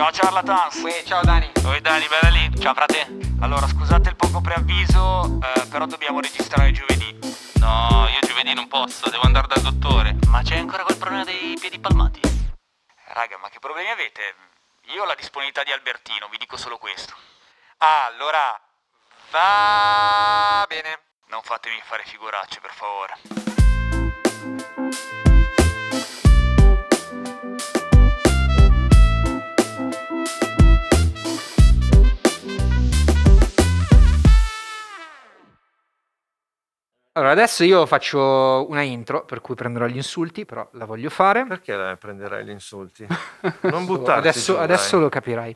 Ciao Charlatans. Uè, ciao Dani. Oi Dani, bella lì. Ciao frate. Allora, scusate il poco preavviso, eh, però dobbiamo registrare giovedì. No, io giovedì non posso, devo andare dal dottore. Ma c'è ancora quel problema dei piedi palmati? Raga, ma che problemi avete? Io ho la disponibilità di Albertino, vi dico solo questo. Allora... Va bene. Non fatemi fare figuracce, per favore. Allora, adesso io faccio una intro, per cui prenderò gli insulti, però la voglio fare. Perché prenderai gli insulti? Non buttarti adesso, giù, adesso lo capirai.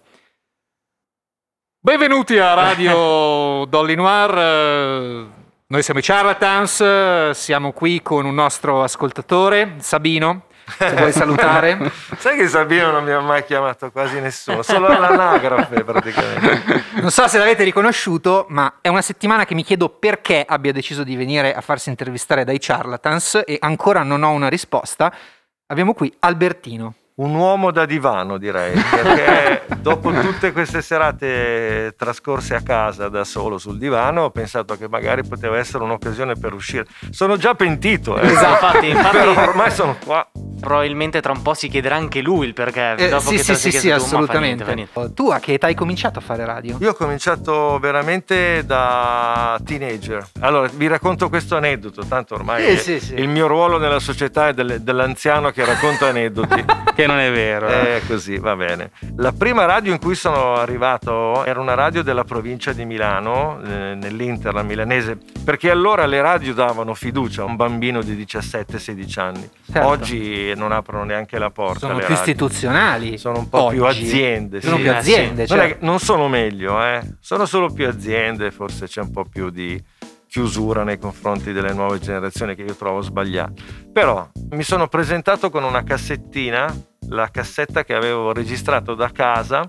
Benvenuti a Radio Dolly Noir. Noi siamo i Charlatans, siamo qui con un nostro ascoltatore, Sabino. Se vuoi salutare. Sai che Sabino non mi ha mai chiamato quasi nessuno, solo all'anagrafe praticamente. Non so se l'avete riconosciuto, ma è una settimana che mi chiedo perché abbia deciso di venire a farsi intervistare dai Charlatans e ancora non ho una risposta. Abbiamo qui Albertino. Un uomo da divano direi, perché dopo tutte queste serate trascorse a casa da solo sul divano ho pensato che magari poteva essere un'occasione per uscire. Sono già pentito, eh. Infatti, infatti però ormai sono qua. Probabilmente tra un po' si chiederà anche lui il perché. Eh, dopo sì, che sì, sì, sì, tu, ma fa niente, assolutamente. fa niente. Tu a che età hai cominciato a fare radio? Io ho cominciato veramente da teenager. Allora, vi racconto questo aneddoto, tanto ormai è- sì, sì. il mio ruolo nella società è del- dell'anziano che racconta aneddoti. Che non è vero. eh. È così, va bene. La prima radio in cui sono arrivato era una radio della provincia di Milano, eh, nell'Inter, la milanese, perché allora le radio davano fiducia a un bambino di 17-16 anni. Certo. Oggi non aprono neanche la porta. Sono più radio. istituzionali. Sono un po' più oggi. aziende. Sono sì. più aziende. Non, è cioè- che- non sono meglio, eh. sono solo più aziende, forse c'è un po' più di chiusura nei confronti delle nuove generazioni che io trovo sbagliato. Però mi sono presentato con una cassettina, la cassetta che avevo registrato da casa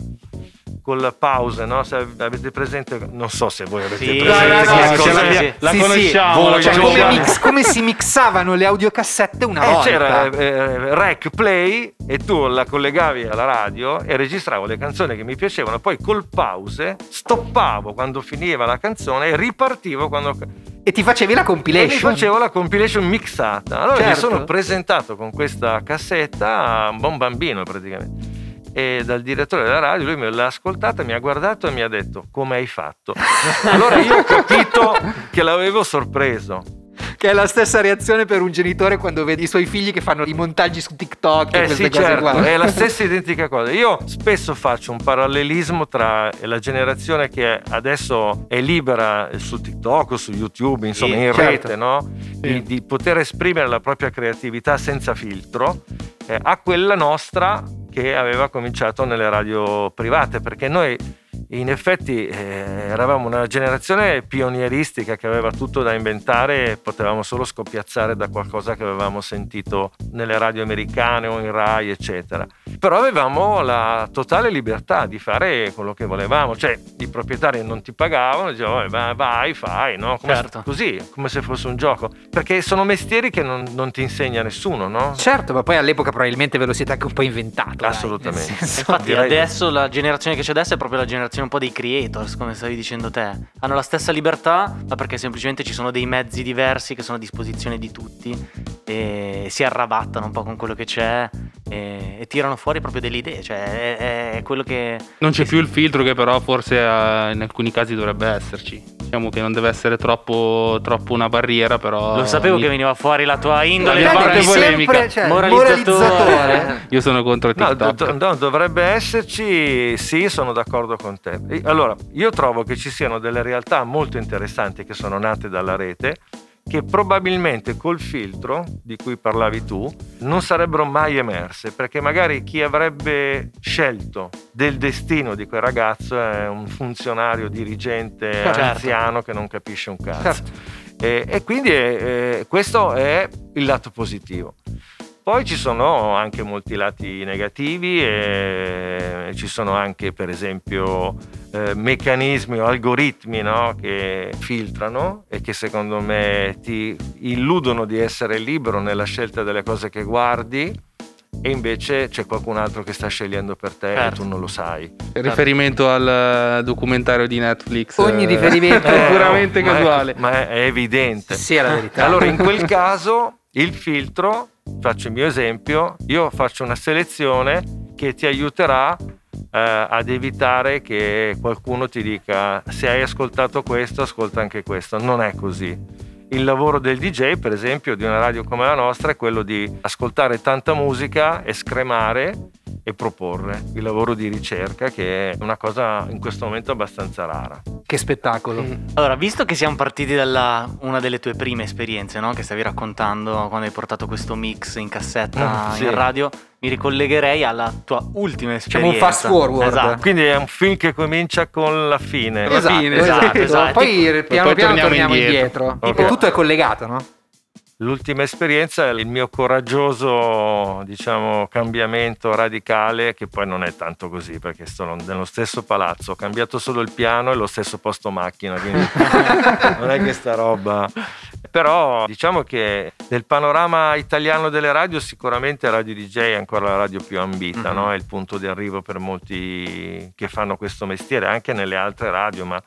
con la pause, no? Se avete presente, non so se voi avete Sì, presente no, no, che no, cosa- ce sì, la Sì, conosciamo. la Cioè, come, mix- come si mixavano le audiocassette una Eh, volta. c'era eh, rec play e tu la collegavi alla radio e registravo le canzoni che mi piacevano, poi col pause stoppavo quando finiva la canzone e ripartivo quando E ti facevi la e mi compilation. facevo la compilation mixata. Allora mi Certo. sono presentato con questa cassetta a un buon bambino praticamente. E dal direttore della radio lui me l'ha ascoltata, mi ha guardato e mi ha detto come hai fatto. allora io ho capito che l'avevo sorpreso. Che è la stessa reazione per un genitore quando vede i suoi figli che fanno i montaggi su TikTok e Eh queste sì, cose certo, qua. è la stessa identica cosa. Io spesso faccio un parallelismo tra la generazione che adesso è libera su TikTok o su YouTube, insomma Sì, in certo. rete, no? di, di poter esprimere la propria creatività senza filtro, eh, a quella nostra che aveva cominciato nelle radio private, perché noi in effetti eh, eravamo una generazione pionieristica che aveva tutto da inventare e potevamo solo scoppiazzare da qualcosa che avevamo sentito nelle radio americane o in Rai, eccetera. Però avevamo la totale libertà di fare quello che volevamo, cioè i proprietari non ti pagavano, dicevano "Vabbè, vai, vai, fai, no? Come se- Certo. così, come se fosse un gioco, perché sono mestieri che non, non ti insegna nessuno, no? Certo, ma poi all'epoca probabilmente ve lo siete anche un po' inventato. dai, Assolutamente. senso- Infatti adesso la generazione che c'è adesso è proprio la generazione un po' dei creators, come stavi dicendo te. Hanno la stessa libertà, ma perché semplicemente ci sono dei mezzi diversi che sono a disposizione di tutti e si arrabattano un po' con quello che c'è e, e tirano fuori proprio delle idee, cioè è, è quello che... Non c'è che più il filtro che però forse eh, in alcuni casi dovrebbe esserci. Diciamo che non deve essere troppo, troppo una barriera, però... Lo sapevo mi- che veniva fuori la tua indole La polemica. sempre, cioè, Moralizzatore. moralizzatore. Io sono contro No, TikTok. do- no, dovrebbe esserci, sì, sono d'accordo con te. Allora, io trovo che ci siano delle realtà molto interessanti che sono nate dalla rete, che probabilmente col filtro di cui parlavi tu non sarebbero mai emerse, perché magari chi avrebbe scelto del destino di quel ragazzo è un funzionario dirigente Certo. anziano che non capisce un cazzo. Certo. E, e quindi eh, eh, questo è il lato positivo. Poi ci sono anche molti lati negativi e ci sono anche per esempio eh, meccanismi o algoritmi no, che filtrano e che secondo me ti illudono di essere libero nella scelta delle cose che guardi e invece c'è qualcun altro che sta scegliendo per te Certo. e tu non lo sai. Riferimento al eh, documentario di Netflix. Ogni eh, riferimento è puramente ma è- casuale. ma è, è evidente. Sì, è la verità. Allora, in quel caso, il filtro, faccio il mio esempio, io faccio una selezione che ti aiuterà eh, ad evitare che qualcuno ti dica se hai ascoltato questo, ascolta anche questo. Non è così. Il lavoro del DJ, per esempio, di una radio come la nostra è quello di ascoltare tanta musica e scremare e proporre. Il lavoro di ricerca che è una cosa in questo momento abbastanza rara. Che spettacolo. Mm. Allora, visto che siamo partiti dalla una delle tue prime esperienze, no? Che stavi raccontando quando hai portato questo mix in cassetta Mm, sì. in radio, mi ricollegherei alla tua ultima Facciamo esperienza. un fast forward. Esatto. Quindi è un film che comincia con la fine. La Esatto, fine, esatto, esatto, esatto. Poi piano poi piano torniamo torniamo indietro. indietro. Ok. E tutto è collegato, no? L'ultima esperienza è il mio coraggioso, diciamo, cambiamento radicale, che poi non è tanto così, perché sono nello stesso palazzo, ho cambiato solo il piano e lo stesso posto macchina, quindi non è che sta roba. Però diciamo che nel panorama italiano delle radio sicuramente Radio DJ è ancora la radio più ambita, Mhm. no? è il punto di arrivo per molti che fanno questo mestiere, anche nelle altre radio, ma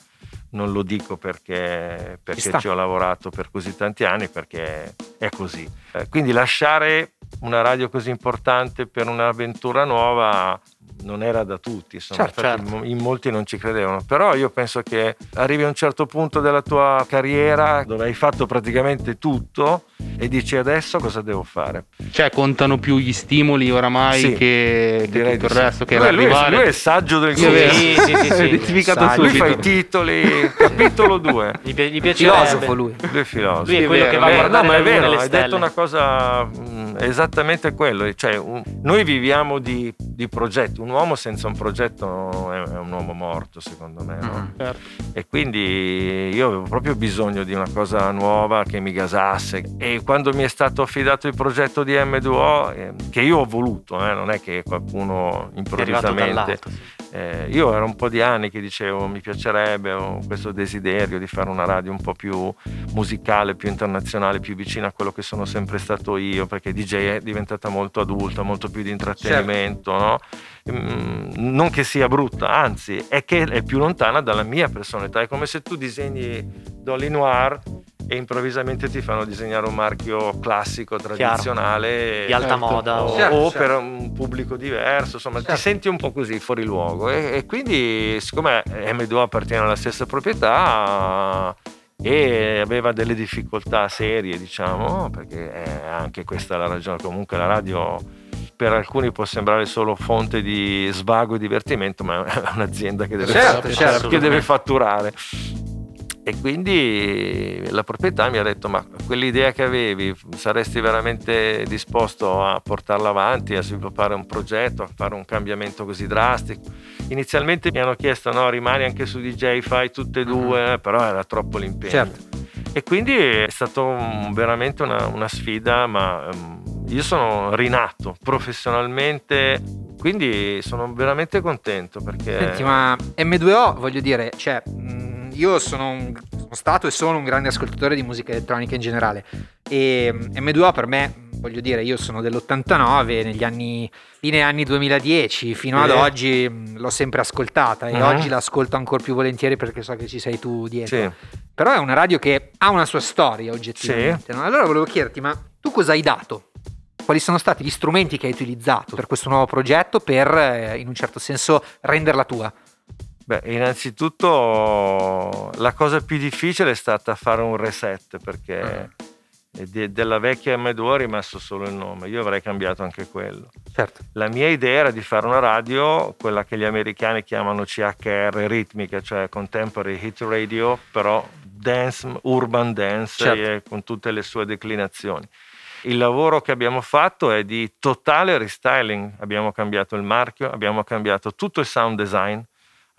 non lo dico perché, perché ci ho lavorato per così tanti anni, perché è così. Eh, quindi lasciare una radio così importante per un'avventura nuova non era da tutti, insomma, Certo, certo. in mo- in molti non ci credevano, però io penso che arrivi a un certo punto della tua carriera dove hai fatto praticamente tutto e dici adesso cosa devo fare. Cioè, contano più gli stimoli oramai Sì, che, che Direi tutto il sì. resto, che lui, lui è, l'arrivare. lui è il saggio del è vero. Sì, sì, sì, sì. Identificato Lui fa i titoli, capitolo 2. Gli, pi- gli piacerebbe. Filosofo lui. Lui è filosofo. Lui è quello vero, che va a guardare no, ma è vero, le hai stelle. detto una cosa mh, esattamente quello. Cioè, un- noi viviamo di, di progetti. Un uomo senza un progetto è, un uomo morto, secondo me. no? Certo. E quindi io avevo proprio bisogno di una cosa nuova che mi gasasse. E quando mi è stato affidato il progetto di M2O, eh, che io ho voluto, eh, non è che qualcuno improvvisamente. Eh, io ero un po' di anni che dicevo mi piacerebbe, ho questo desiderio di fare una radio un po' più musicale, più internazionale, più vicina a quello che sono sempre stato io, perché DJ è diventata molto adulta, molto più di intrattenimento, no? Mm, non che sia brutta, anzi è che è più lontana dalla mia personalità, è come se tu disegni Dolly Noir e improvvisamente ti fanno disegnare un marchio classico, tradizionale Di alta Certo. moda. o, Certo, o certo. per un pubblico diverso, insomma, Certo. ti senti un po' così fuori luogo. E, e quindi, siccome M2 appartiene alla stessa proprietà e aveva delle difficoltà serie, diciamo, perché è anche questa la ragione. Comunque la radio per alcuni può sembrare solo fonte di svago e divertimento, ma è un'azienda che deve, Certo, che certo. deve fatturare. E quindi la proprietà mi ha detto: Ma quell'idea che avevi saresti veramente disposto a portarla avanti, a sviluppare un progetto, a fare un cambiamento così drastico? Inizialmente mi hanno chiesto: No, rimani anche su DJ, fai tutte e due, però era troppo l'impegno. Certo. E quindi è stato un- veramente una, una sfida, ma ehm, io sono rinato professionalmente, quindi sono veramente contento perché... Senti, ma M2O, voglio dire, cioè, io sono, un- sono stato e sono un grande ascoltatore di musica elettronica in generale. E mh, M2O per me, mh, voglio dire, io sono dell'89, negli anni, fine anni 2010, fino ad Sì. oggi mh, l'ho sempre ascoltata e Mhm. oggi l'ascolto ancora più volentieri perché so che ci sei tu dietro. Sì. Però è una radio che ha una sua storia oggettivamente. no? Allora volevo chiederti, ma tu cosa hai dato? Quali sono stati gli strumenti che hai utilizzato per questo nuovo progetto per, eh, in un certo senso, renderla tua? Beh, innanzitutto la cosa più difficile è stata fare un reset perché de- della vecchia M2 è rimasto solo il nome, io avrei cambiato anche quello. Certo. La mia idea era di fare una radio, quella che gli americani chiamano CHR ritmica, cioè Contemporary Hit Radio, però dance, urban dance, Certo. con tutte le sue declinazioni. Il lavoro che abbiamo fatto è di totale restyling, abbiamo cambiato il marchio, abbiamo cambiato tutto il sound design,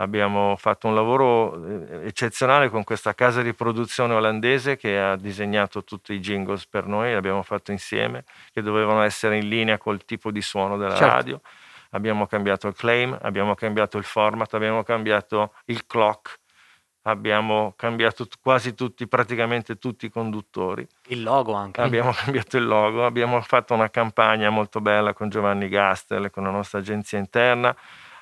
abbiamo fatto un lavoro eh, eccezionale con questa casa di produzione olandese che ha disegnato tutti i jingles per noi, l'abbiamo fatto insieme, che dovevano essere in linea col tipo di suono della Certo. radio. Abbiamo cambiato il claim, abbiamo cambiato il format, abbiamo cambiato il clock, abbiamo cambiato quasi tutti, praticamente tutti i conduttori. Il logo anche. Abbiamo cambiato il logo, abbiamo fatto una campagna molto bella con Giovanni Gastel, con la nostra agenzia interna,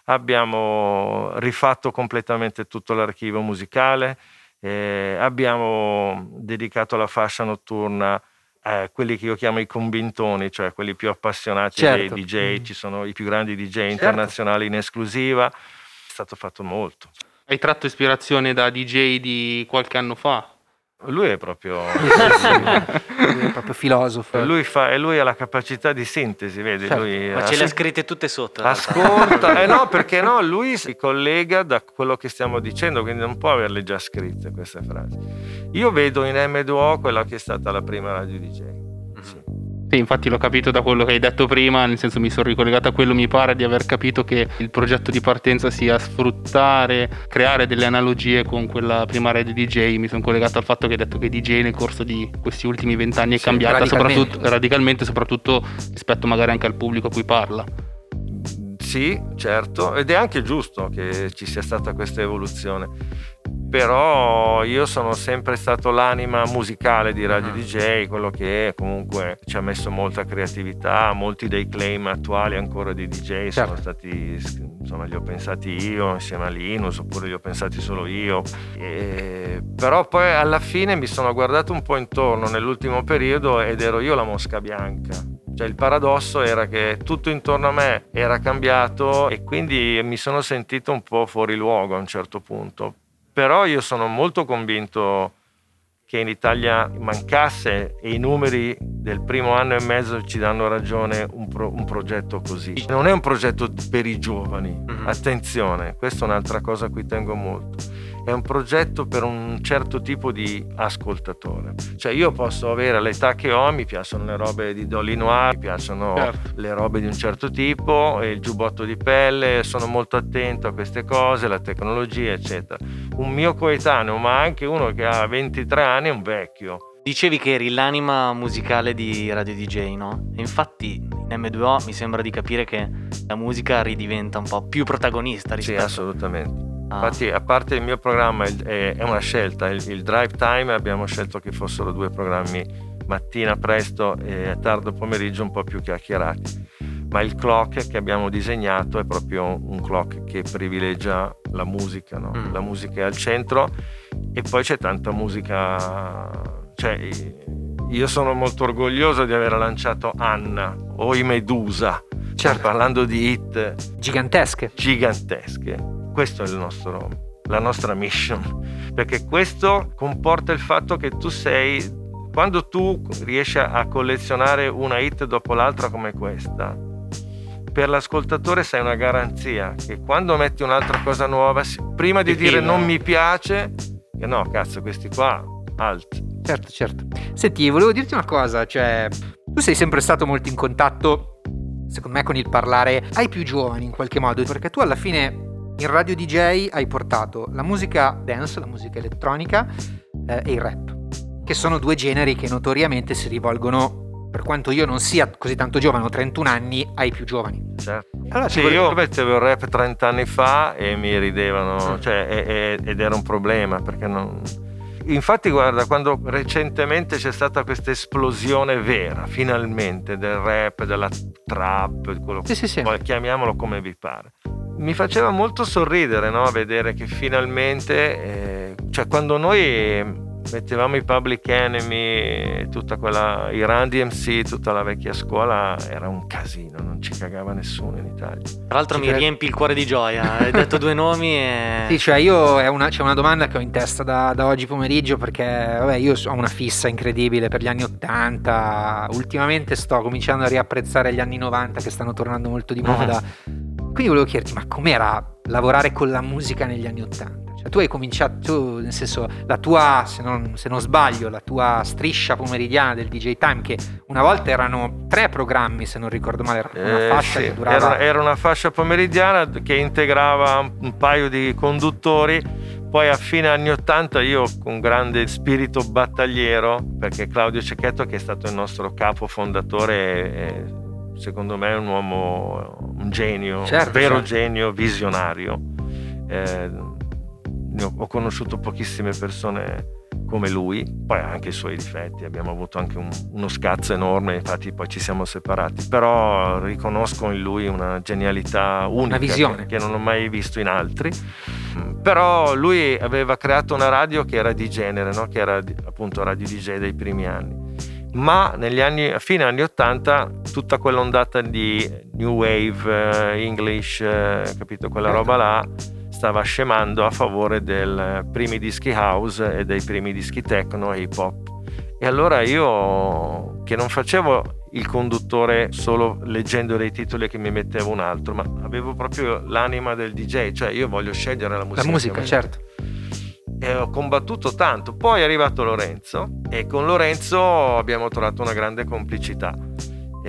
abbiamo rifatto completamente tutto l'archivio musicale, eh, abbiamo dedicato la fascia notturna a quelli che io chiamo i convintoni, cioè quelli più appassionati Certo. dei DJ, Mm. ci sono i più grandi DJ Certo. internazionali in esclusiva, è stato fatto molto. Hai tratto ispirazione da DJ di qualche anno fa? Lui è proprio... Lui è proprio filosofo. lui, fa, e lui ha la capacità di sintesi, vedi? Certo. Lui Ma ce le ha scritte tutte sotto. Ascolta, eh no, perché no, lui si collega da quello che stiamo dicendo, quindi non può averle già scritte queste frasi. Io vedo in M2O quella che è stata la prima radio DJ. Sì. Infatti l'ho capito da quello che hai detto prima, nel senso mi sono ricollegato a quello, mi pare di aver capito che il progetto di partenza sia sfruttare, creare delle analogie con quella prima radio DJ, mi sono collegato al fatto che hai detto che DJ nel corso di questi ultimi vent'anni è Sì, cambiata, radicalmente. soprattutto radicalmente, soprattutto rispetto magari anche al pubblico a cui parla. Sì, certo, ed è anche giusto che ci sia stata questa evoluzione. Però io sono sempre stato l'anima musicale di Radio Mhm. DJ, quello che comunque ci ha messo molta creatività, molti dei claim attuali ancora di DJ sono Certo. stati, insomma, li ho pensati io insieme a Linus, oppure li ho pensati solo io. E- però poi alla fine mi sono guardato un po' intorno nell'ultimo periodo ed ero io la mosca bianca. Cioè il paradosso era che tutto intorno a me era cambiato e quindi mi sono sentito un po' fuori luogo a un certo punto. Però io sono molto convinto che in Italia mancasse e i numeri del primo anno e mezzo ci danno ragione un, pro- un progetto così. Non è un progetto per i giovani, Mhm. attenzione, questa è un'altra cosa a cui tengo molto. È un progetto per un certo tipo di ascoltatore. Cioè io posso avere l'età che ho, mi piacciono le robe di Dolly Noir, mi piacciono Certo. le robe di un certo tipo, e il giubbotto di pelle, sono molto attento a queste cose, la tecnologia, eccetera. Un mio coetaneo, ma anche uno che ha 23 anni, è un vecchio. Dicevi che eri l'anima musicale di Radio DJ, no? E infatti in M2O mi sembra di capire che la musica ridiventa un po' più protagonista Sì, rispetto assolutamente. A... Infatti, a parte il mio programma, è è una scelta. Il, il drive time abbiamo scelto che fossero due programmi mattina presto e tardo pomeriggio un po' più chiacchierati. Ma il clock che abbiamo disegnato è proprio un clock che privilegia la musica, no? Mm. La musica è al centro e poi c'è tanta musica. Cioè, io sono molto orgoglioso di aver lanciato Anna o i Medusa. Certo. Parlando di hit Gigantesche. gigantesche. Questo è il nostro, la nostra mission, perché questo comporta il fatto che tu sei, quando tu riesci a collezionare una hit dopo l'altra come questa, per l'ascoltatore sei una garanzia che quando metti un'altra cosa nuova, prima di dire non mi piace, no, cazzo, questi qua, alt. Certo, certo. Senti, volevo dirti una cosa, cioè, tu sei sempre stato molto in contatto, secondo me, con il parlare ai più giovani in qualche modo, perché tu alla fine in radio DJ hai portato la musica dance, la musica elettronica eh, e il rap, che sono due generi che notoriamente si rivolgono, per quanto io non sia così tanto giovane, ho 31 anni, ai più giovani. Certo. Allora, Sì, io mettevo il rap 30 anni fa e mi ridevano, Mm. cioè, e- e- ed era un problema perché non... Infatti guarda, quando recentemente c'è stata questa esplosione vera, finalmente, del rap, della trap, quello, Sì, sì, sì. chiamiamolo come vi pare, mi faceva molto sorridere no? vedere che finalmente, eh, cioè quando noi mettevamo i Public Enemy, tutta quella, i Run DMC, tutta la vecchia scuola, era un casino, non ci cagava nessuno in Italia. Tra l'altro Ci mi credo. riempi il cuore di gioia, hai detto due nomi e... Sì, cioè io è una- c'è una domanda che ho in testa da, da oggi pomeriggio perché vabbè, io ho una fissa incredibile per gli anni 80, ultimamente sto cominciando a riapprezzare gli anni 90 che stanno tornando molto di moda. Quindi volevo chiederti, ma com'era lavorare con la musica negli anni 80? Cioè tu hai cominciato, tu, nel senso, la tua, se non, se non sbaglio, la tua striscia pomeridiana del DJ Time, che una volta erano tre programmi, se non ricordo male, era una Eh, fascia sì, che durava... era, era una fascia pomeridiana che integrava un, un paio di conduttori. Poi a fine anni 80 io con grande spirito battagliero, perché Claudio Cecchetto che è stato il nostro capo fondatore, è, secondo me è un uomo, un genio, Certo, un vero certo. genio, visionario. Eh, ho, conosciuto pochissime persone come lui, poi ha anche i suoi difetti, abbiamo avuto anche un, uno scazzo enorme, infatti poi ci siamo separati, però riconosco in lui una genialità unica Una visione. che, non ho mai visto in altri. Però lui aveva creato una radio che era di genere, no? che era appunto radio DJ dei primi anni. Ma negli anni, a fine anni 80 tutta quell'ondata di New Wave, eh, English, eh, capito, quella Certo. roba là stava scemando a favore dei primi dischi house e dei primi dischi techno e hip hop. E allora io, che non facevo il conduttore solo leggendo dei titoli che mi mettevo un altro, ma avevo proprio l'anima del DJ, cioè io voglio scegliere la musica. La musica, certo. E ho combattuto tanto. Poi è arrivato Lorenzo e con Lorenzo abbiamo trovato una grande complicità.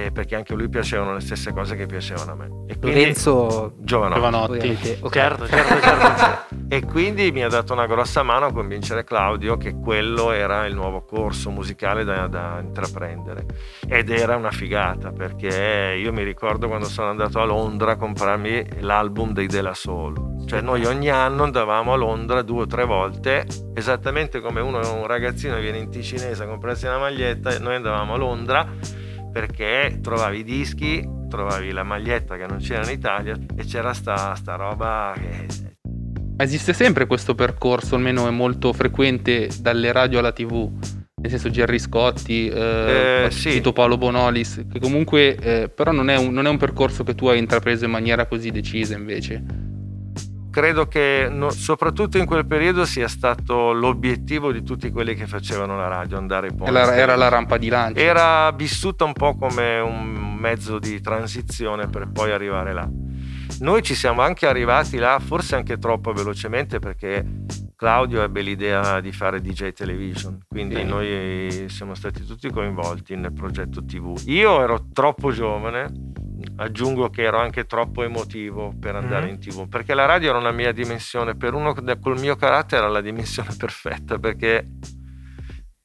Eh, perché anche a lui piacevano le stesse cose che piacevano a me. E quindi, Lorenzo Giovanotti. Giovanotti. voi avete- ok. Certo, certo, certo. E quindi mi ha dato una grossa mano a convincere Claudio che quello era il nuovo corso musicale da, da intraprendere. Ed era una figata perché io mi ricordo quando sono andato a Londra a comprarmi l'album dei De La Soul. Cioè noi ogni anno andavamo a Londra due o tre volte, esattamente come uno, un ragazzino viene in ticinese a comprarsi una maglietta, noi andavamo a Londra perché trovavi i dischi, trovavi la maglietta che non c'era in Italia e c'era sta, sta roba che Esiste sempre questo percorso, almeno è molto frequente dalle radio alla tv. Nel senso Gerry Scotti, eh, Eh, sì. cito Paolo Bonolis, che comunque eh, però non è, un, non è un percorso che tu hai intrapreso in maniera così decisa invece. Credo che no- soprattutto in quel periodo sia stato l'obiettivo di tutti quelli che facevano la radio, andare poi. Era, era la rampa di lancio. Era vissuta un po' come un mezzo di transizione per poi arrivare là. Noi ci siamo anche arrivati là, forse anche troppo velocemente perché Claudio ebbe l'idea di fare DJ Television, quindi Sì. noi siamo stati tutti coinvolti nel progetto TV. Io ero troppo giovane, aggiungo che ero anche troppo emotivo per andare Mhm. in TV, perché la radio era una mia dimensione, per uno col mio carattere era la dimensione perfetta, perché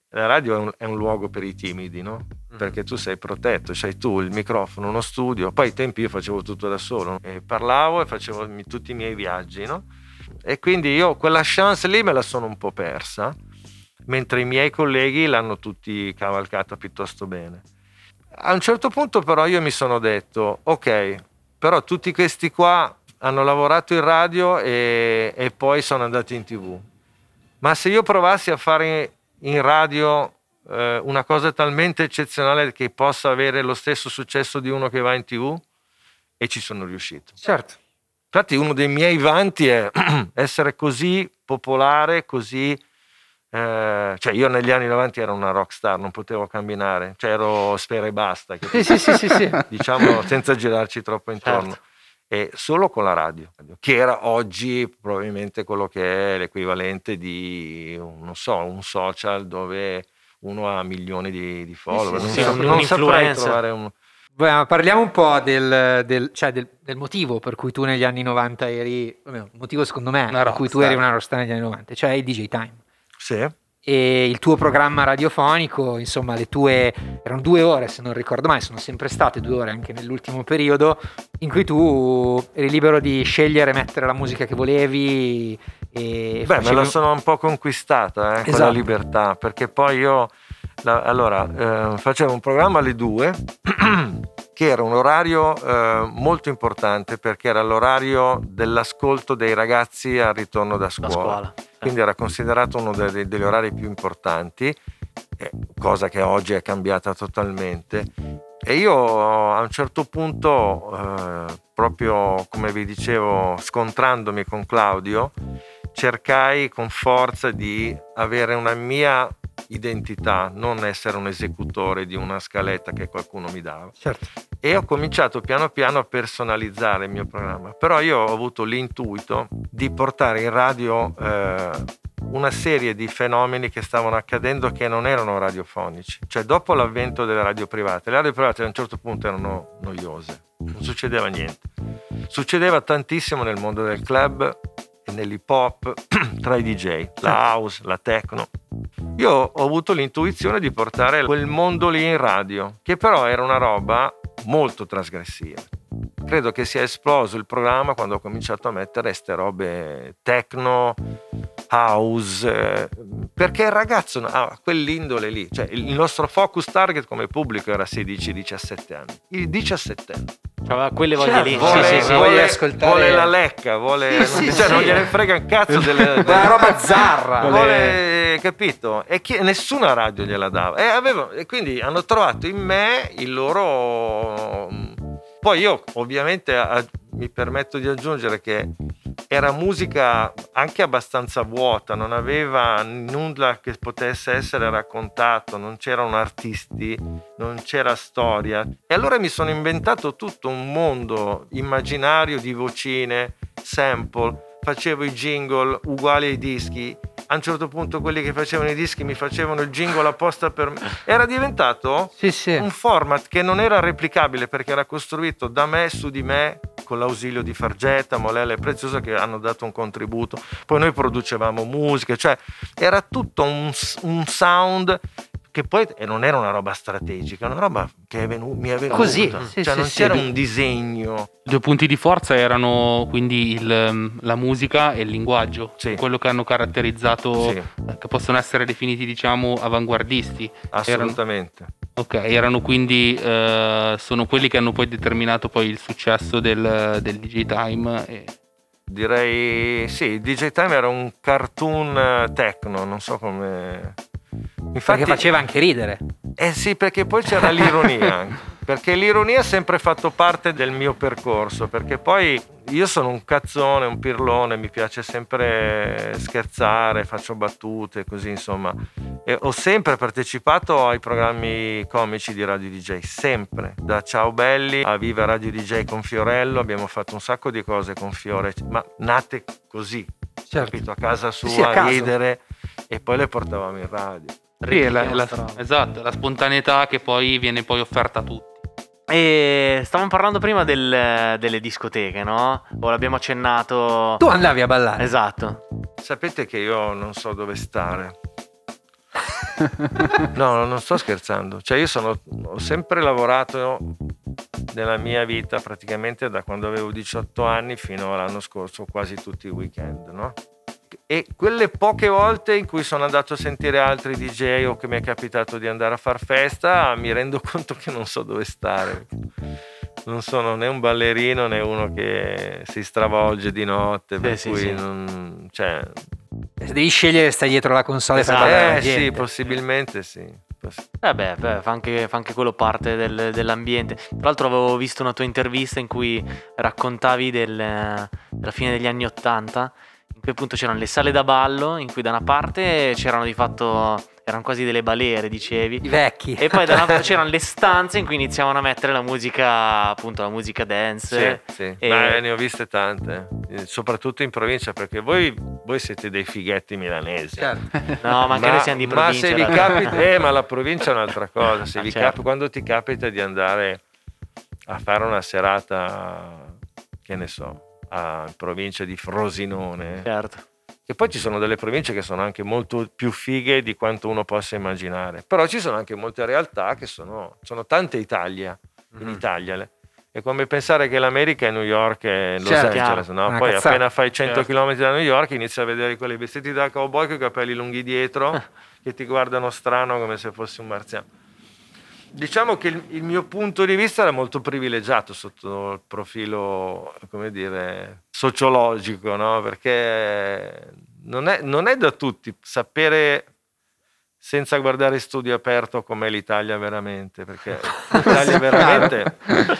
la radio è un, è un luogo per i timidi, no? Perché tu sei protetto, c'hai tu il microfono, uno studio, poi ai tempi io facevo tutto da solo, e parlavo e facevo tutti i miei viaggi, no? E quindi io quella chance lì me la sono un po' persa, mentre i miei colleghi l'hanno tutti cavalcata piuttosto bene. A un certo punto però io mi sono detto, ok, però tutti questi qua hanno lavorato in radio e, e poi sono andati in tv. Ma se io provassi a fare in radio eh, una cosa talmente eccezionale che possa avere lo stesso successo di uno che va in tv, e ci sono riuscito. Certo. Infatti uno dei miei vanti è essere così popolare, così... eh, cioè io negli anni 90 ero una rockstar, non potevo camminare, cioè ero sfera e basta? Sì, sì, sì, sì, sì. diciamo senza girarci troppo intorno. Certo. E solo con la radio, che era oggi probabilmente quello che è l'equivalente di, non so, un social dove uno ha milioni di, di follower. sì, non sì, un- non saprei trovare un... Beh, parliamo un po' del, del- cioè del- del motivo per cui tu negli anni 90 eri, motivo secondo me per cui tu eri una rockstar negli anni 90, cioè il DJ Time. Sì, E il tuo programma radiofonico, insomma, le tue erano due ore, se non ricordo mai, sono sempre state due ore anche nell'ultimo periodo, in cui tu eri libero di scegliere e mettere la musica che volevi. E Beh, me facevi- la sono un po' conquistata, eh, quella Esatto. libertà, perché poi io, la- allora, eh, facevo un programma alle due, che era un orario eh, molto importante, perché era l'orario dell'ascolto dei ragazzi al ritorno da La scuola. scuola. Quindi era considerato uno dei- degli orari più importanti, eh, cosa che oggi è cambiata totalmente. E io a un certo punto, eh, proprio come vi dicevo, scontrandomi con Claudio, cercai con forza di avere una mia identità, non essere un esecutore di una scaletta che qualcuno mi dava. Certo. E ho cominciato piano piano a personalizzare il mio programma. Però io ho avuto l'intuito di portare in radio eh, una serie di fenomeni che stavano accadendo che non erano radiofonici. Cioè dopo l'avvento delle radio private, le radio private a un certo punto erano noiose, non succedeva niente. Succedeva tantissimo nel mondo del club e nell'hip hop tra i DJ, la house, la techno. Io ho avuto l'intuizione di portare quel mondo lì in radio, che però era una roba molto trasgressiva. Credo che sia esploso il programma quando ho cominciato a mettere ste robe techno, house, eh, perché il ragazzo ha quell'indole lì, cioè il nostro focus target come pubblico era 16-17 anni, i 17 anni. Aveva quelle voglie Certo, lì. Vuole, sì, sì, sì. vuole vuole- ascoltare- vuole la lecca, vuole, Sì, sì, cioè non gliene frega un cazzo delle, La roba zarra. vuole, capito? E chi- nessuna radio gliela dava. E, avevo- e quindi hanno trovato in me il loro. Poi io ovviamente a- mi permetto di aggiungere che era musica anche abbastanza vuota, non aveva nulla che potesse essere raccontato, non c'erano artisti, non c'era storia. E allora mi sono inventato tutto un mondo immaginario di vocine, sample, facevo i jingle uguali ai dischi. A un certo punto quelli che facevano i dischi mi facevano il jingle apposta per me. Era diventato Sì, sì. un format che non era replicabile perché era costruito da me su di me con l'ausilio di Fargetta, Molella e Preziosa che hanno dato un contributo. Poi noi producevamo musica, cioè era tutto un, un sound che poi e non era una roba strategica, una roba che è venu- mi è venuta. Così, sì, cioè sì, non sì. c'era un disegno. I due punti di forza erano quindi il, la musica e il linguaggio, Sì. quello che hanno caratterizzato, Sì. eh, che possono essere definiti diciamo avanguardisti. Assolutamente. Ok, erano quindi, eh, sono quelli che hanno poi determinato poi il successo del, del DJ Time. E... Direi sì, il DJ Time era un cartoon eh, techno, non so come. Infatti, Perché faceva anche ridere. Eh sì, perché poi c'era l'ironia. Perché l'ironia ha sempre fatto parte del mio percorso, perché poi io sono un cazzone, un pirlone, mi piace sempre scherzare, faccio battute, così insomma. E ho sempre partecipato ai programmi comici di Radio DJ, sempre. Da Ciao Belli a Viva Radio DJ con Fiorello, abbiamo fatto un sacco di cose con Fiore, ma nate così, Certo. capito? A casa sua, Sì, a a caso. E poi le portavamo in radio. Sì, la, la- esatto, la spontaneità che poi viene poi offerta a tutti. E stavamo parlando prima del- delle discoteche, no? O l'abbiamo accennato. Tu andavi a ballare. Esatto. Sapete che io non so dove stare. No, non sto scherzando. Cioè, io sono, ho sempre lavorato nella mia vita praticamente da quando avevo 18 anni fino all'anno scorso, quasi tutti i weekend, no? E quelle poche volte in cui sono andato a sentire altri DJ o che mi è capitato di andare a far festa, mi rendo conto che non so dove stare. Non sono né un ballerino né uno che si stravolge di notte, per sì, cui sì. non, cioè, Se devi scegliere, stai dietro la console Esatto. eh sì, possibilmente sì. Vabbè, beh, fa, anche, fa anche quello parte del- dell'ambiente. Tra l'altro avevo visto una tua intervista in cui raccontavi del- della fine degli anni Ottanta, cui appunto c'erano le sale da ballo, in cui da una parte c'erano di fatto, erano quasi delle balere, dicevi. I vecchi. E poi da una parte c'erano le stanze in cui iniziavano a mettere la musica, appunto la musica dance. Sì, sì. e- Ma ne ho viste tante, eh, soprattutto in provincia, perché voi, voi siete dei fighetti milanesi. Certo. No, ma anche noi siamo di ma provincia. se vi capita, eh, ma la provincia è un'altra cosa. Se Ah, vi certo. capi- quando ti capita di andare a fare una serata, che ne so, a in provincia di Frosinone, Certo. che poi ci sono delle province che sono anche molto più fighe di quanto uno possa immaginare. Però ci sono anche molte realtà che sono, sono tante Italia in Mhm. Italia. È come pensare che l'America è New York e Los Certo, Angeles, no? Poi cazzata. appena fai 100 Certo. km da New York inizi a vedere quelli vestiti da cowboy con i capelli lunghi dietro che ti guardano strano come se fossi un marziano. Diciamo che il, il mio punto di vista era molto privilegiato sotto il profilo, come dire, sociologico, no? Perché non è, non è da tutti sapere senza guardare studio aperto com'è l'Italia veramente, perché l'Italia veramente... è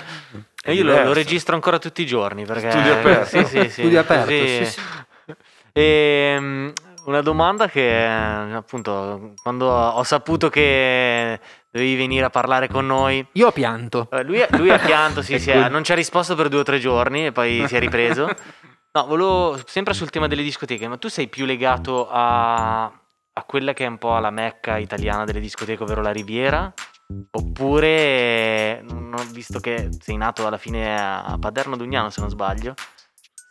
E io lo, lo registro ancora tutti i giorni perché Studio aperto. Sì, sì, sì, Studio aperto, sì, sì. Ehm, una domanda che appunto quando ho saputo che dovevi venire a parlare con noi Io ho pianto. eh, lui, lui ha pianto, sì, sì, eh, non ci ha risposto per due o tre giorni e poi si è ripreso. No, volevo sempre sul tema delle discoteche, ma tu sei più legato a, a quella che è un po' la mecca italiana delle discoteche, ovvero la Riviera? Oppure, non ho visto che sei nato alla fine a Paderno Dugnano, se non sbaglio,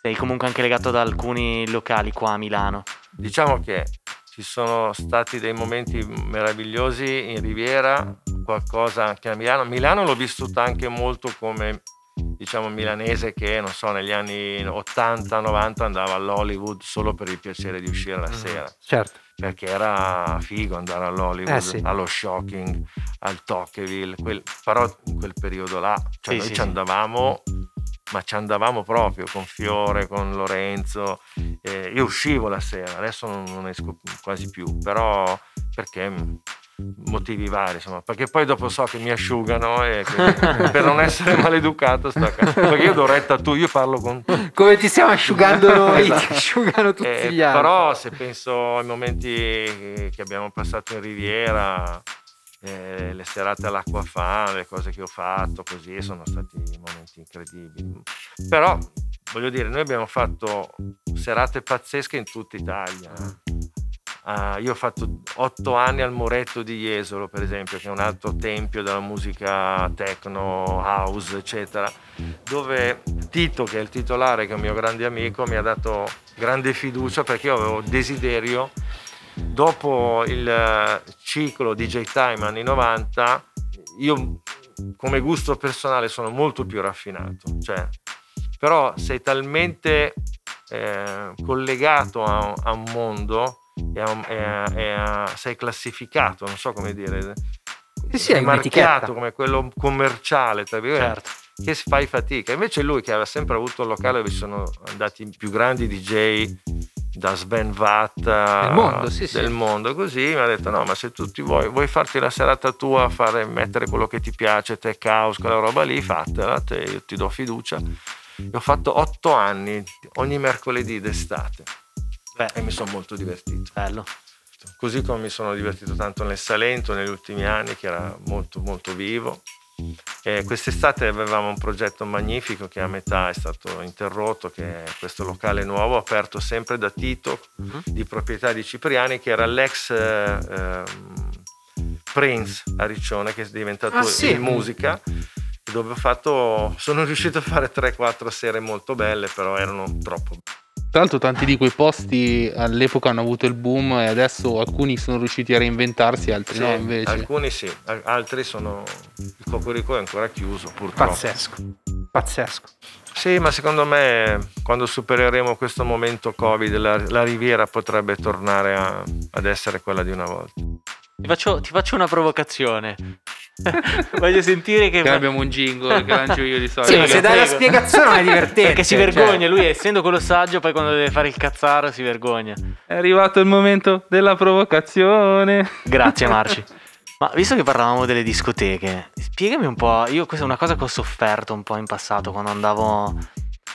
sei comunque anche legato ad alcuni locali qua a Milano. Diciamo che ci sono stati dei momenti meravigliosi in Riviera, qualcosa anche a Milano. Milano l'ho vissuta anche molto come diciamo milanese che non so negli anni 80-90 andava all'Hollywood solo per il piacere di uscire la Mm, sera Certo. perché era figo andare all'Hollywood, Eh, sì. allo Shocking, al Tocqueville, quel- però in quel periodo là, cioè Sì, noi sì, ci andavamo, ma ci andavamo proprio con Fiore, con Lorenzo, eh, io uscivo la sera, adesso non, non esco quasi più, però perché motivi vari, insomma, perché poi dopo so che mi asciugano e per non essere maleducato sto a casa. perché io do retta tu, io parlo con Come ti stiamo asciugando noi, Esatto. ti asciugano tutti eh, gli altri. però se penso ai momenti che abbiamo passato in Riviera, eh, le serate all'acquafan, le cose che ho fatto, così sono stati momenti incredibili. Però voglio dire, noi abbiamo fatto serate pazzesche in tutta Italia. Ah, io ho fatto otto anni al Moretto di Jesolo, per esempio, che è un altro tempio della musica techno, house, eccetera, dove Tito, che è il titolare, che è un mio grande amico, mi ha dato grande fiducia perché io avevo desiderio, dopo il eh, ciclo DJ Time anni 90, io come gusto personale sono molto più raffinato, cioè, però sei talmente eh, collegato a, a un mondo e, a- e a- e sei classificato, non so come dire, Sì, sì, hai marchiato come quello commerciale, tra virgolette, Certo. che fai fatica. Invece lui che aveva sempre avuto un locale dove sono andati i più grandi DJ da Sven Vatt Del mondo, sì, sì. del mondo, così mi ha detto no ma se tu vuoi, vuoi farti la serata tua, fare, mettere quello che ti piace, tech house, quella roba lì, fatela, te, io ti do fiducia. E ho fatto otto anni, ogni mercoledì d'estate Beh, e mi sono molto divertito. bello. Così come mi sono divertito tanto nel Salento negli ultimi anni, che era molto molto vivo. E quest'estate avevamo un progetto magnifico che a metà è stato interrotto, che è questo locale nuovo aperto sempre da Tito, Mhm. di proprietà di Cipriani, che era l'ex eh, ehm, Prince a Riccione, che è diventato Ah, sì? il musica, dove ho fatto, sono riuscito a fare 3-4 sere molto belle, però erano troppo Tra l'altro tanti di quei posti all'epoca hanno avuto il boom e adesso alcuni sono riusciti a reinventarsi, altri Sì, no invece. alcuni sì, al- altri sono. Il Cocorico è ancora chiuso, purtroppo. Pazzesco. Pazzesco. Sì, ma secondo me quando supereremo questo momento Covid, la, la riviera potrebbe tornare a- ad essere quella di una volta. Ti faccio, ti faccio una provocazione. Voglio sentire che... Che abbiamo un jingle che lancio io di solito. Sì, ma se dai la spiegazione non è divertente. Perché si cioè. vergogna, lui essendo quello saggio, poi quando deve fare il cazzaro si vergogna. È arrivato il momento della provocazione. Grazie Marci. Ma visto che parlavamo delle discoteche, spiegami un po', io questa è una cosa che ho sofferto un po' in passato quando andavo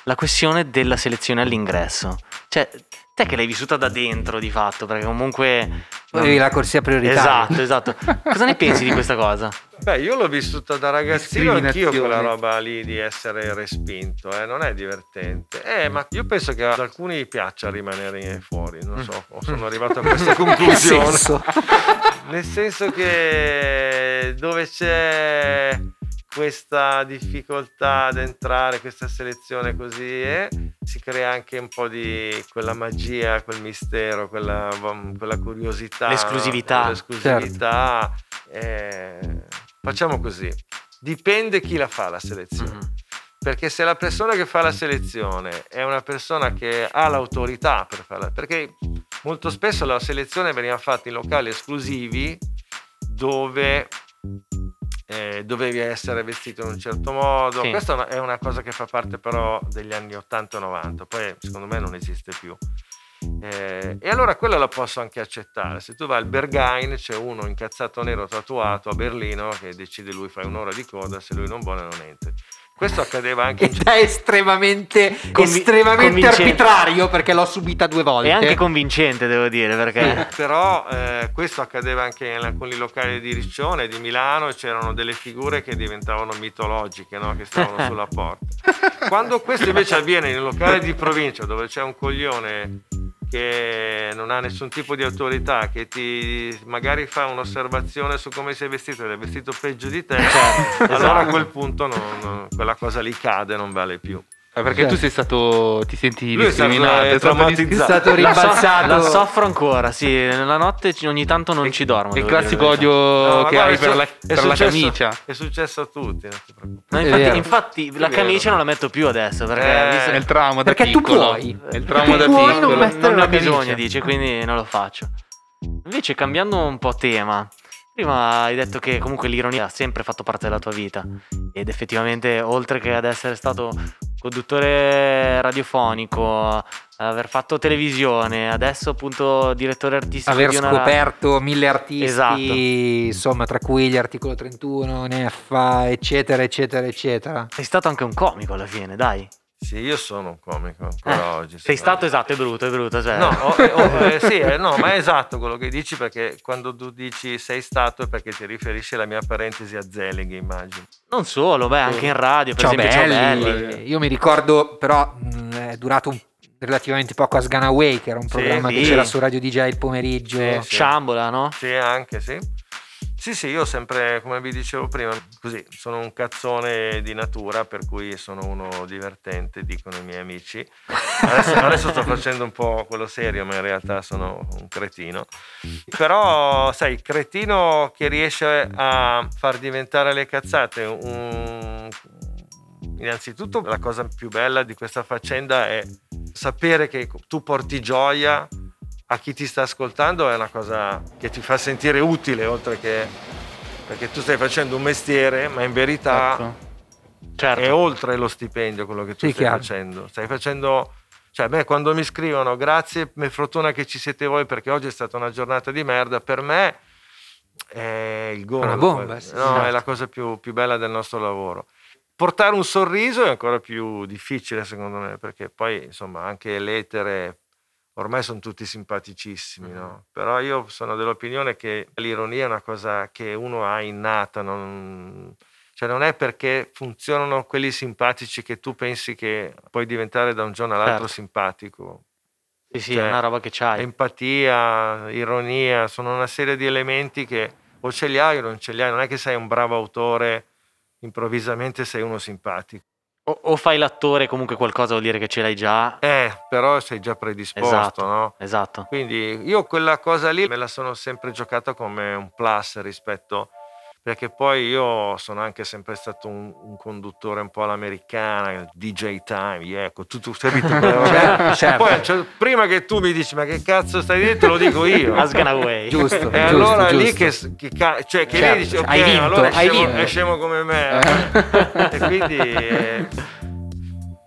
la questione della selezione all'ingresso. Cioè, te che l'hai vissuta da dentro di fatto, perché comunque Avevi la corsia prioritaria. Esatto, esatto. Cosa ne pensi di questa cosa? Beh, io l'ho vissuta da ragazzino anch'io quella roba lì di essere respinto, eh, non è divertente. Eh, ma io penso che ad alcuni piaccia rimanere fuori, non so, o sono arrivato a questa conclusione. senso? Nel senso che dove c'è questa difficoltà ad entrare, questa selezione così, eh, si crea anche un po' di quella magia, quel mistero, quella, quella curiosità. L'esclusività. L'esclusività. eh, facciamo così. Dipende chi la fa la selezione. Mhm. Perché se la persona che fa la selezione è una persona che ha l'autorità per farla, perché molto spesso la selezione veniva fatta in locali esclusivi dove eh, dovevi essere vestito in un certo modo. Sì. Questa è una- cosa che fa parte però degli anni 80 e 90, poi secondo me non esiste più. Eh, e allora quella la posso anche accettare. Se tu vai al Berghain, c'è uno incazzato nero tatuato a Berlino che decide lui fai un'ora di coda, se lui non vuole non entri. Questo accadeva anche in Ed è estremamente, Convi- estremamente arbitrario perché l'ho subita due volte. E anche convincente, devo dire, perché... Però eh, questo accadeva anche in alcuni locali di Riccione e di Milano, c'erano delle figure che diventavano mitologiche, no? che stavano sulla porta. Quando questo invece avviene in un locale di provincia dove c'è un coglione che non ha nessun tipo di autorità, che ti magari fa un'osservazione su come sei vestito ed è vestito peggio di te, allora a quel punto non- non- quella cosa lì cade, non vale più. Perché tu Certo. sei stato. ti senti Lui è stato, discriminato. eh, è stato traumatizzato. È stato La, so- rimbalzato. la soffro ancora, sì. Nella notte ogni tanto non ci dormo. Il classico la odio No, che guarda, hai per, su- la, per la successo- camicia. È successo a tutti, non. No, infatti, infatti la camicia non la metto più adesso perché Eh, visto- È il trauma da Perché tu piccolo. puoi. È il trauma Tu da puoi non piccolo. mettere non ne la ho bisogno, dice, quindi non lo faccio. Invece, cambiando un po' tema, prima hai detto che comunque l'ironia ha sempre fatto parte della tua vita. Ed effettivamente, oltre che ad essere stato conduttore radiofonico, aver fatto televisione, adesso appunto direttore artistico Aver scoperto mille artisti, Esatto. insomma, tra cui gli articolo 31, Neffa, eccetera, eccetera, eccetera. Sei stato anche un comico alla fine, dai. Sì, io sono un comico ancora Eh, oggi. Sei stato esatto, è brutto, è brutto. Cioè. No, oh, eh, oh, eh, sì, eh, no, ma è esatto quello che dici perché quando tu dici sei stato è perché ti riferisci alla mia parentesi a Zelig, immagino. Non solo, beh, anche in radio, per Ciao esempio, Ciao belli. belli. Io mi ricordo, però, mh, è durato un- relativamente poco a Sganaway, che era un Sì, programma che sì. c'era su Radio DJ il pomeriggio. Sì, sì. Ciambola, no? Sì, anche sì. Sì, sì, io sempre, come vi dicevo prima, così, sono un cazzone di natura, per cui sono uno divertente, dicono i miei amici. Adesso, adesso sto facendo un po' quello serio, ma in realtà sono un cretino. Però, sai, il cretino che riesce a far diventare le cazzate un... Innanzitutto la cosa più bella di questa faccenda è sapere che tu porti gioia a chi ti sta ascoltando è una cosa che ti fa sentire utile oltre che perché tu stai facendo un mestiere ma in verità Ecco. Certo. è oltre lo stipendio quello che tu Sì, stai chiaro. facendo stai facendo cioè me quando mi scrivono grazie per fortuna che ci siete voi perché oggi è stata una giornata di merda per me è il gol Una bomba, quello. sì, no, certo. è la cosa più, più bella del nostro lavoro portare un sorriso è ancora più difficile secondo me perché poi insomma anche l'etere ormai sono tutti simpaticissimi no? però io sono dell'opinione che l'ironia è una cosa che uno ha innata non, cioè non è perché funzionano quelli simpatici che tu pensi che puoi diventare da un giorno all'altro Certo. simpatico Sì, sì, cioè, è una roba che c'hai. empatia, ironia, sono una serie di elementi che o ce li hai o non ce li hai, non è che sei un bravo autore, improvvisamente sei uno simpatico. O, o fai l'attore, comunque qualcosa vuol dire che ce l'hai già. Eh, però sei già predisposto, Esatto. no? Esatto. Quindi io quella cosa lì me la sono sempre giocata come un plus rispetto perché poi io sono anche sempre stato un, un conduttore un po' all'americana, DJ time, yeah, ecco, tu, quelle robe. Certo, certo. Poi cioè, prima che tu mi dici ma che cazzo stai dicendo, te lo dico io. Asgana Away. Giusto. E giusto, allora è lì giusto. che, che cioè, che Certo, lei dice ok, hai vinto, allora è scemo, è scemo come me. e quindi, eh,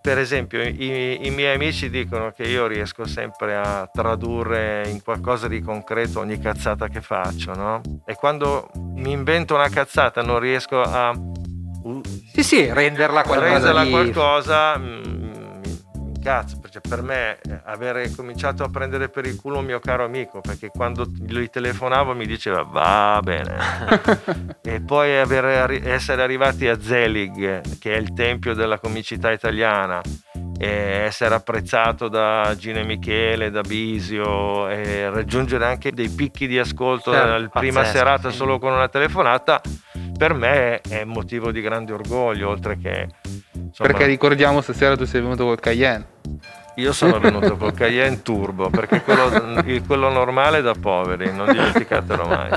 per esempio, i, i miei amici dicono che io riesco sempre a tradurre in qualcosa di concreto ogni cazzata che faccio, no? E quando mi invento una cazzata non riesco a u- Sì, sì, renderla qualcosa renderla di... qualcosa mm, incazzo perché per me eh, avere cominciato a prendere per il culo un mio caro amico perché quando lui telefonavo mi diceva va bene e poi avere essere arrivati a Zelig che è il tempio della comicità italiana e essere apprezzato da Gino e Michele, da Bisio e raggiungere anche dei picchi di ascolto Certo, la prima serata sì. solo con una telefonata per me è motivo di grande orgoglio oltre che insomma, Perché ricordiamo stasera tu sei venuto col Cayenne. io sono venuto col Cayenne Turbo perché quello, quello normale è da poveri non dimenticatelo mai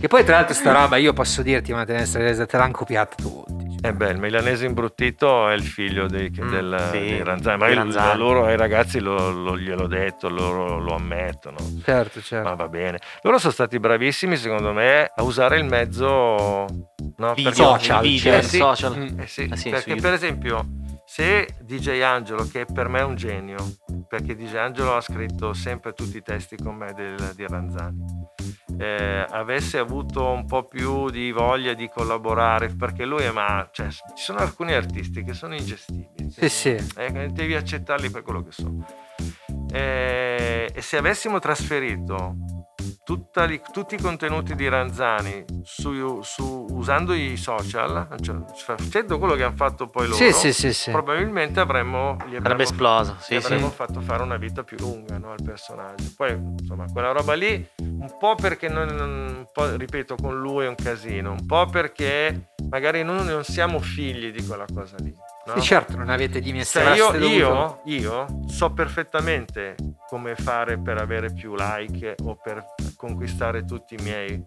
Che poi tra l'altro sta roba, io posso dirti, ma te ne te l'hanno copiata tutti. E beh, il milanese imbruttito è il figlio dei, Mm, del, sì, dei Ranzani, ma Ranzani. loro ai ragazzi lo, lo- gliel'ho detto, loro lo ammettono. Certo, certo. Ma va bene. Loro sono stati bravissimi, secondo me, a usare il mezzo no, Video, social, video, Eh il sì. social. Mm. Eh sì, Eh sì, perché per esempio, se DJ Angelo, che per me è un genio, perché DJ Angelo ha scritto sempre tutti i testi con me del- di Ranzani, eh, avesse avuto un po' più di voglia di collaborare, perché lui è ma cioè, ci sono alcuni artisti che sono ingestibili. Sì, sì. Eh, devi accettarli per quello che sono. Eh, e se avessimo trasferito li- tutti i contenuti di Ranzani su, su- usando i social, cioè facendo quello che hanno fatto poi loro, Sì, sì, sì, probabilmente avremmo, avremmo, Sarebbe esploso. Gli avremmo fatto fare una vita più lunga no, al personaggio. Poi, insomma, quella roba lì, un po' perché, non- un po', ripeto, con lui è un casino, un po' perché magari noi non siamo figli di quella cosa lì. No? Sì, certo, non avete dimesse Cioè, io, io, io so perfettamente come fare per avere più like o per conquistare tutti i miei.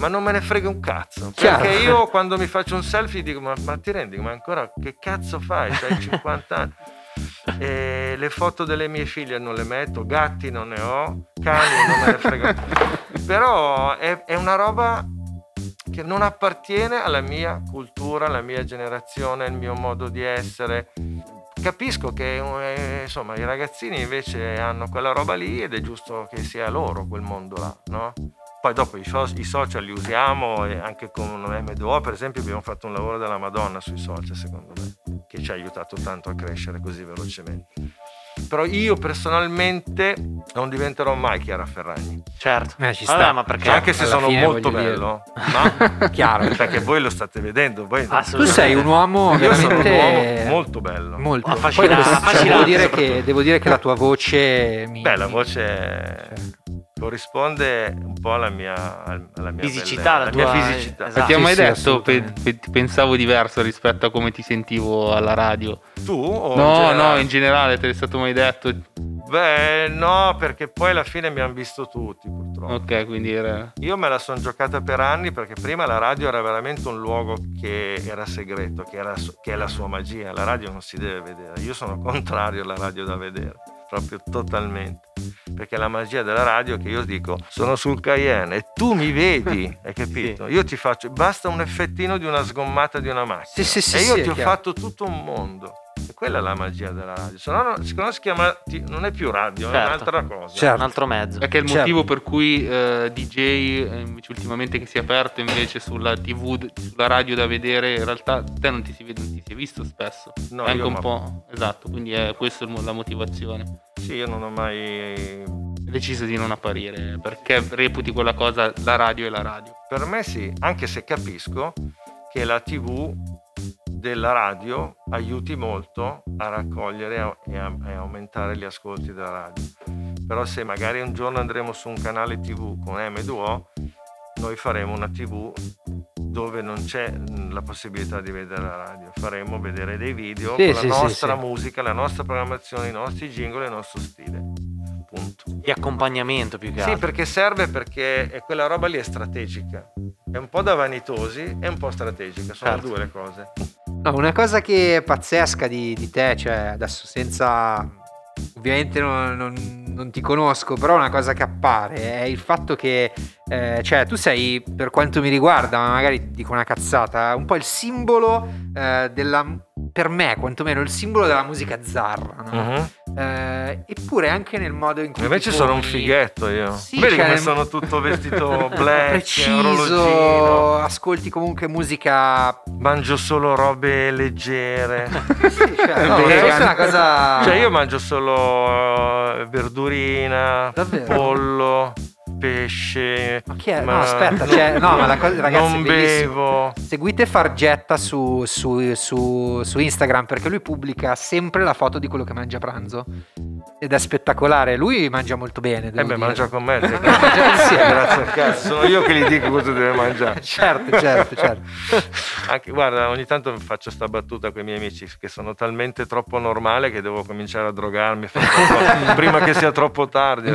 Ma non me ne frega un cazzo. Chiaro. Perché io quando mi faccio un selfie dico: Ma, ma ti rendi? Ma ancora che cazzo fai? Hai 50 anni. E le foto delle mie figlie non le metto, gatti non ne ho, cani non me ne frega. Però è, è una roba che non appartiene alla mia cultura, alla mia generazione, al mio modo di essere. Capisco che eh, insomma i ragazzini invece hanno quella roba lì ed è giusto che sia loro quel mondo là, no? Poi dopo i, so- i social li usiamo e anche con M2O per esempio abbiamo fatto un lavoro della Madonna sui social secondo me, che ci ha aiutato tanto a crescere così velocemente. Però io personalmente non diventerò mai Chiara Ferragni, Certo. Eh, ci sta. ma perché? anche se sono molto bello, no? Chiaro. perché voi lo state vedendo, voi Tu sei un uomo io sono un uomo molto bello. molto Affascinante, cioè, devo, dire che, devo dire che la tua voce mi, Beh, la voce corrisponde un po' alla mia, alla mia Fisicità, bellezza, la alla tua- mia fisicità. esatto. Ti ho mai sì, detto pe- pe- pensavo diverso rispetto a come ti sentivo alla radio? Tu o no, in no, in generale te l'è stato mai detto. Beh, no, perché poi alla fine mi hanno visto tutti, purtroppo. Ok, quindi era... Io me la sono giocata per anni perché prima la radio era veramente un luogo che era segreto, che, era, che è la sua magia. La radio non si deve vedere. Io sono contrario alla radio da vedere, proprio totalmente. Perché la magia della radio è che io dico sono sul Cayenne e tu mi vedi, hai capito? Io ti faccio, basta un effettino di una sgommata di una macchina. Sì, sì, sì, e io sì, ti ho chiaro. fatto tutto un mondo. E quella è la magia della radio. Se no, non- secondo me si chiama, non è più radio, è Certo. un'altra cosa. Certo. Un altro mezzo. Perché il Certo. motivo per cui eh, DJ eh, invece ultimamente che si è aperto invece sulla TV, sulla radio da vedere, in realtà te non ti si, vede, non ti si è visto spesso. No, è anche io un ma- po'. Esatto, quindi è questa la motivazione. Sì, io non ho mai deciso di non apparire perché reputi quella cosa la radio è la radio. Per me sì, anche se capisco che la TV della radio aiuti molto a raccogliere e a, e a- aumentare gli ascolti della radio. Però se magari un giorno andremo su un canale TV con M2O, noi faremo una TV dove non c'è mh, la possibilità di vedere la radio, faremo vedere dei video Sì, con sì, la sì, nostra sì. musica, la nostra programmazione, i nostri jingle e il nostro stile. Punto. Di accompagnamento più che Sì, altro. perché serve perché è quella roba lì è strategica. È un po' da vanitosi e un po' strategica, sono Certo. due le cose. No, una cosa che è pazzesca di, di te, cioè adesso senza... Ovviamente non, non- non ti conosco, però una cosa che appare è il fatto che, eh, cioè, tu sei, per quanto mi riguarda, ma magari dico una cazzata, un po' il simbolo eh, della, per me quantomeno, il simbolo della musica zarra, no? Mhm. Eh, eppure anche nel modo in cui... Invece ti sono un poni- fighetto io. Sì, Vedi cioè, come sono tutto vestito black, preciso, orologino. ascolti comunque musica... Mangio solo robe leggere. Sì, cioè, no, è una cosa... cioè io mangio solo eh, verdurina, Davvero? pollo, pesce. Ma chi è? ma- No, aspetta, cioè, no, ma la cosa, ragazzi, non bevo. Seguite Fargetta su, su- su- su Instagram perché lui pubblica sempre la foto di quello che mangia a pranzo ed è spettacolare. Lui mangia molto bene. Eh beh, dire. mangia con me. Mangia insieme. Grazie al cazzo. Sono io che gli dico cosa deve mangiare. Certo, certo, certo. Anche, guarda, ogni tanto faccio sta battuta con i miei amici che sono talmente troppo normale che devo cominciare a drogarmi prima che sia troppo tardi.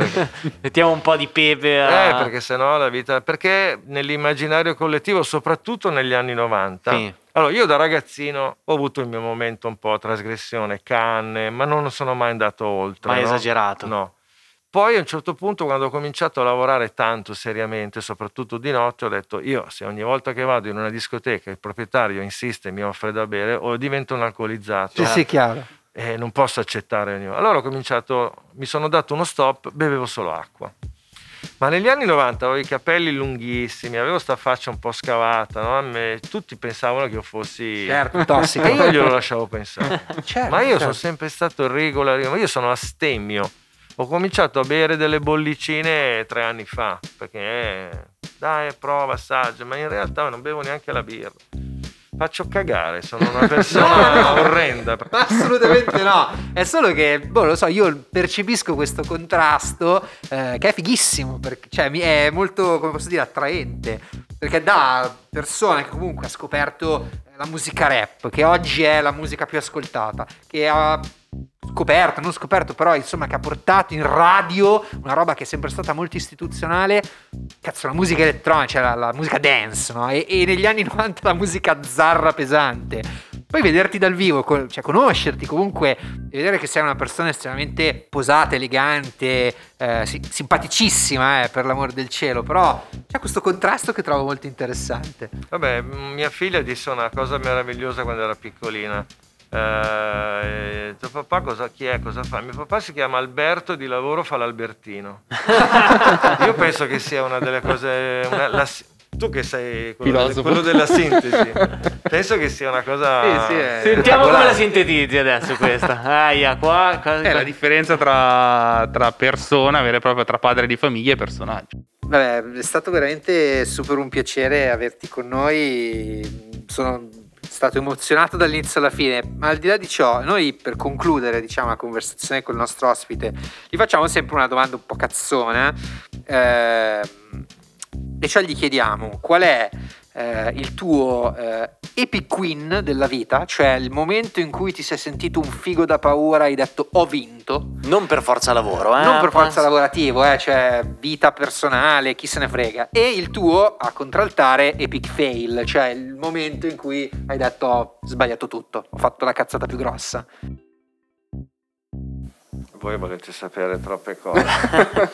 Mettiamo un po' di pepe a... eh, perché sennò la vita. Perché nell'immaginario collettivo, soprattutto negli anni 90. Sì. Allora, io da ragazzino ho avuto il mio momento un po' trasgressione, canne, ma non sono mai andato oltre. Mai no? esagerato. No. Poi a un certo punto, quando ho cominciato a lavorare tanto seriamente, soprattutto di notte, ho detto: Io, se ogni volta che vado in una discoteca il proprietario insiste e mi offre da bere, o divento un alcolizzato Sì, sì, chiaro. e non posso accettare ogni Allora ho cominciato, mi sono dato uno stop, bevevo solo acqua. Ma negli anni 90 avevo i capelli lunghissimi, avevo sta faccia un po' scavata, no? Me- tutti pensavano che io fossi... Certo, tossico. E io glielo lasciavo pensare. Certo, Ma io certo. sono sempre stato regolare, ma io sono astemio. Ho cominciato a bere delle bollicine tre anni fa, perché eh, dai, prova, assaggia, ma in realtà non bevo neanche la birra. Faccio cagare, sono una persona orrenda. Assolutamente no, è solo che, boh, lo so, io percepisco questo contrasto eh, che è fighissimo, perché, cioè è molto, come posso dire, attraente, perché da persona che comunque ha scoperto la musica rap, che oggi è la musica più ascoltata, che ha scoperto, non scoperto, però insomma che ha portato in radio una roba che è sempre stata molto istituzionale, cazzo, la musica elettronica, cioè la, la musica dance, no? E, e, negli anni 90 la musica zarra pesante. Poi vederti dal vivo, cioè conoscerti comunque, e vedere che sei una persona estremamente posata, elegante, eh, simpaticissima, eh, per l'amor del cielo, però c'è questo contrasto che trovo molto interessante. Vabbè, mia figlia disse una cosa meravigliosa quando era piccolina eh, tuo papà cosa, chi è? Cosa fa? Mio papà si chiama Alberto di lavoro fa l'Albertino. Io penso che sia una delle cose... Una, la, tu che sei quello, quello, della sintesi, penso che sia una cosa. Sì, sì, è... Sentiamo come la sintetizzi adesso questa. Aia, qua, qua, È la differenza tra, tra persona vera e propria, tra padre di famiglia e personaggio. Vabbè, è stato veramente super un piacere averti con noi. Sono stato emozionato dall'inizio alla fine, ma al di là di ciò, noi per concludere diciamo, la conversazione con il nostro ospite, gli facciamo sempre una domanda un po' cazzona, eh, e cioè gli chiediamo qual è eh, il tuo eh, epic queen della vita, cioè il momento in cui ti sei sentito un figo da paura e hai detto ho vinto. Non per forza lavoro, eh? Non per forza lavorativo, eh, cioè vita personale, chi se ne frega. E il tuo a contraltare epic fail, cioè il momento in cui hai detto ho sbagliato tutto, ho fatto la cazzata più grossa. Voi volete sapere troppe cose.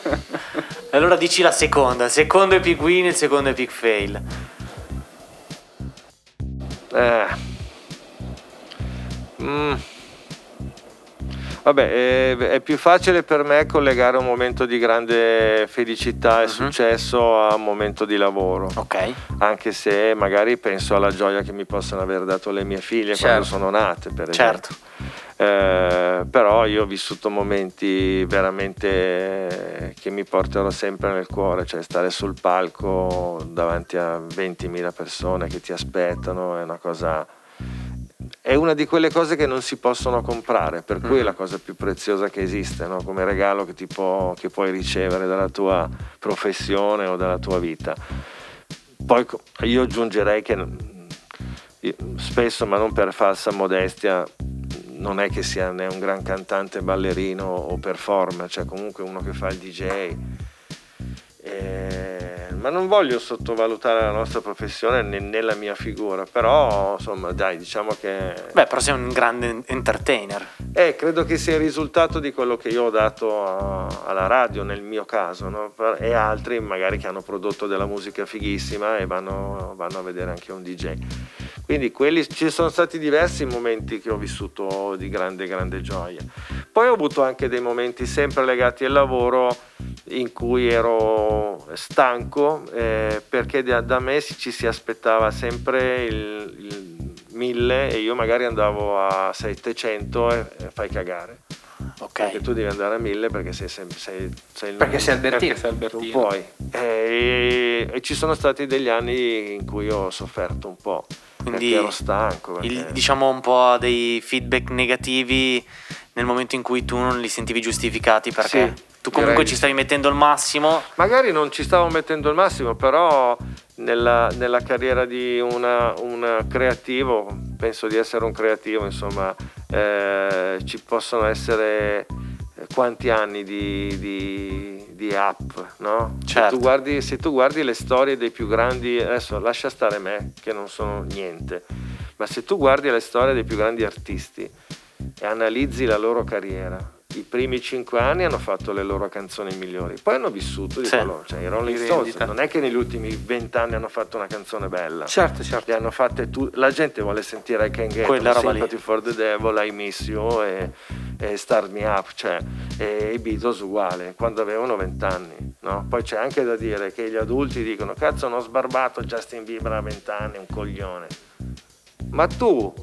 allora dici la seconda, il secondo epic win e il secondo epic fail. Eh. Mm. Vabbè, è, è, più facile per me collegare un momento di grande felicità e uh-huh. successo a un momento di lavoro. Ok. Anche se magari penso alla gioia che mi possono aver dato le mie figlie certo. quando sono nate, per certo. Eh, però io ho vissuto momenti veramente che mi porterò sempre nel cuore, cioè stare sul palco davanti a 20.000 persone che ti aspettano è una cosa è una di quelle cose che non si possono comprare, per cui è mm. la cosa più preziosa che esiste, no? come regalo che, può, che, puoi ricevere dalla tua professione o dalla tua vita. Poi io aggiungerei che spesso, ma non per falsa modestia, non è che sia né un gran cantante, ballerino o performer, cioè comunque uno che fa il DJ. E ma non voglio sottovalutare la nostra professione né, né, la mia figura, però insomma dai diciamo che... Beh però sei un grande entertainer. Eh, credo che sia il risultato di quello che io ho dato a, alla radio nel mio caso, no? e altri magari che hanno prodotto della musica fighissima e vanno, vanno a vedere anche un DJ. Quindi quelli, ci sono stati diversi momenti che ho vissuto di grande, grande gioia. Poi ho avuto anche dei momenti sempre legati al lavoro in cui ero stanco eh, perché da, da, me ci si aspettava sempre il, il 1000 e io magari andavo a 700 e, e fai cagare. Okay. Perché tu devi andare a 1000 perché sei, sei, sei, sei il Perché sei Albertino. Perché sei Albertino. Poi, eh, e, e, ci sono stati degli anni in cui ho sofferto un po'. Quindi perché ero stanco. Perché... Il, diciamo un po' dei feedback negativi nel momento in cui tu non li sentivi giustificati perché... Sì tu comunque Direi... ci stavi mettendo il massimo. Magari non ci stavo mettendo il massimo, però nella, nella carriera di una, un creativo, penso di essere un creativo, insomma, eh, ci possono essere quanti anni di, di, di app, no? Certo. Se, tu guardi, se tu guardi le storie dei più grandi, adesso lascia stare me, che non sono niente, ma se tu guardi le storie dei più grandi artisti e analizzi la loro carriera, i primi cinque anni hanno fatto le loro canzoni migliori, poi hanno vissuto di sì. quello, cioè i Rolling Stones, non è che negli ultimi vent'anni hanno fatto una canzone bella. Certo, certo. Le hanno fatte tu- la gente vuole sentire I Can Get Quella roba Sympathy lì. for the Devil, I Miss You e, e Start Me Up, cioè, e i Beatles uguale, quando avevano vent'anni, no? Poi c'è anche da dire che gli adulti dicono, cazzo, hanno sbarbato Justin Bieber a vent'anni, un coglione. Ma tu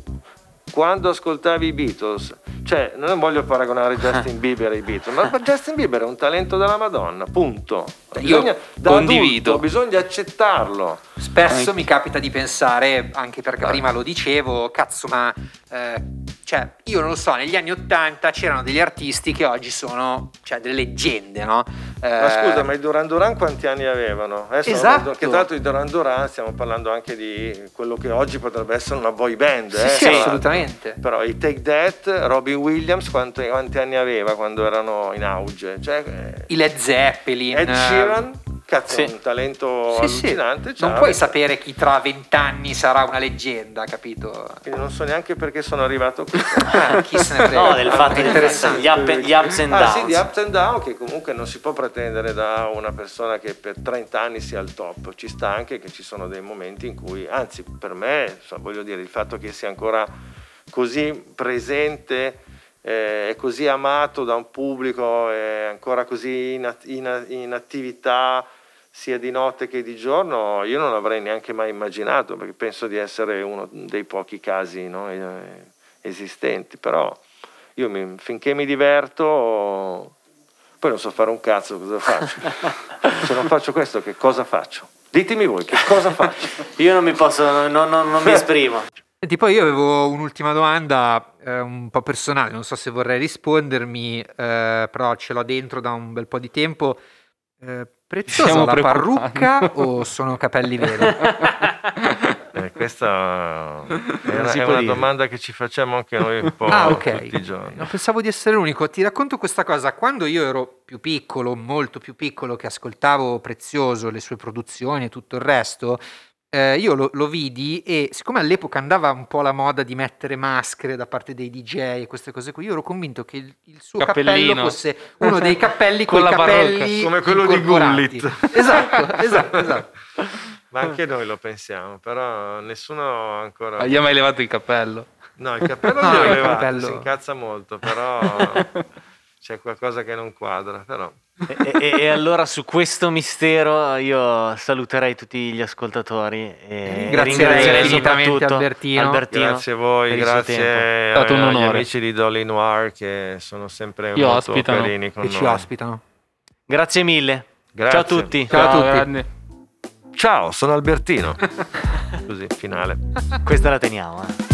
quando ascoltavi i Beatles, cioè non voglio paragonare Justin Bieber ai Beatles, ma Justin Bieber è un talento della Madonna, punto. Bisogna, Io condivido. Adulto, bisogna accettarlo. Spesso eh. mi capita di pensare, anche perché prima lo dicevo, cazzo, ma eh, cioè, io non lo so, negli anni 80 c'erano degli artisti che oggi sono, cioè, delle leggende, no? Ma Eh, scusa, ma i Duran Duran quanti anni avevano? Adesso Esatto. Che tra l'altro i Duran Duran stiamo parlando anche di quello che oggi potrebbe essere una boy band. Sì, eh, sì, l'altro. assolutamente. Però i Take That, Robin Williams, quanti, quanti anni aveva quando erano in auge? Cioè, eh, I Led Zeppelin. Ed Sheeran, cazzo, Sì. un talento Sì, sì. allucinante. Non c'ha- puoi sapere chi tra vent'anni sarà una leggenda, capito? Quindi non so neanche perché sono arrivato qui. Eh, chi se ne frega. No, del fatto È di interessante. gli, up, gli ups and Ah downs. sì, di ups and down che comunque non si può pretendere da una persona che per 30 anni sia al top. Ci sta anche che ci sono dei momenti in cui, anzi per me, so, voglio dire, il fatto che sia ancora così presente eh, e così amato da un pubblico, è ancora così in, in- in attività sia di notte che di giorno, io non l'avrei neanche mai immaginato perché penso di essere uno dei pochi casi no, eh, esistenti, però io mi- finché mi diverto, poi non so fare un cazzo, cosa faccio? Se non faccio questo, che cosa faccio? Ditemi voi, che cosa faccio? Io non mi posso, non, non- non mi esprimo. Senti, poi io avevo un'ultima domanda eh, un po' personale, non so se vorrei rispondermi, eh, però ce l'ho dentro da un bel po' di tempo. Eh, preziosa Stiamo la parrucca o sono capelli veri? Eh, questa è una, è una dire. domanda che ci facciamo anche noi un po' ah, ok. tutti i giorni. Non pensavo di essere l'unico. Ti racconto questa cosa. Quando io ero più piccolo, molto più piccolo, che ascoltavo Prezioso, le sue produzioni e tutto il resto, eh, io lo, lo vidi e siccome all'epoca andava un po' la moda di mettere maschere da parte dei DJ e queste cose qui, io ero convinto che il, il suo Cappellino. cappello fosse uno dei cappelli con Con i la capelli come quello di. Gullit. Esatto, esatto, esatto. Ma anche noi lo pensiamo, però nessuno ancora... Gli hai mai levato il cappello? No, il cappello No, gliel'ho il levato, cappello- si incazza molto, però c'è qualcosa che non quadra, però... E, e- e allora su questo mistero io saluterei tutti gli ascoltatori e Ringrazierei soprattutto Albertino. Albertino Grazie a voi, grazie tempo. È stato un agli amici di Dolly Noir che sono sempre Ci molto ospitano. carini con Che ci noi. ospitano. Grazie mille. Grazie. Ciao a tutti. Ciao a tutti. grande. Ciao, sono Albertino. Così, finale. Questa la teniamo. eh.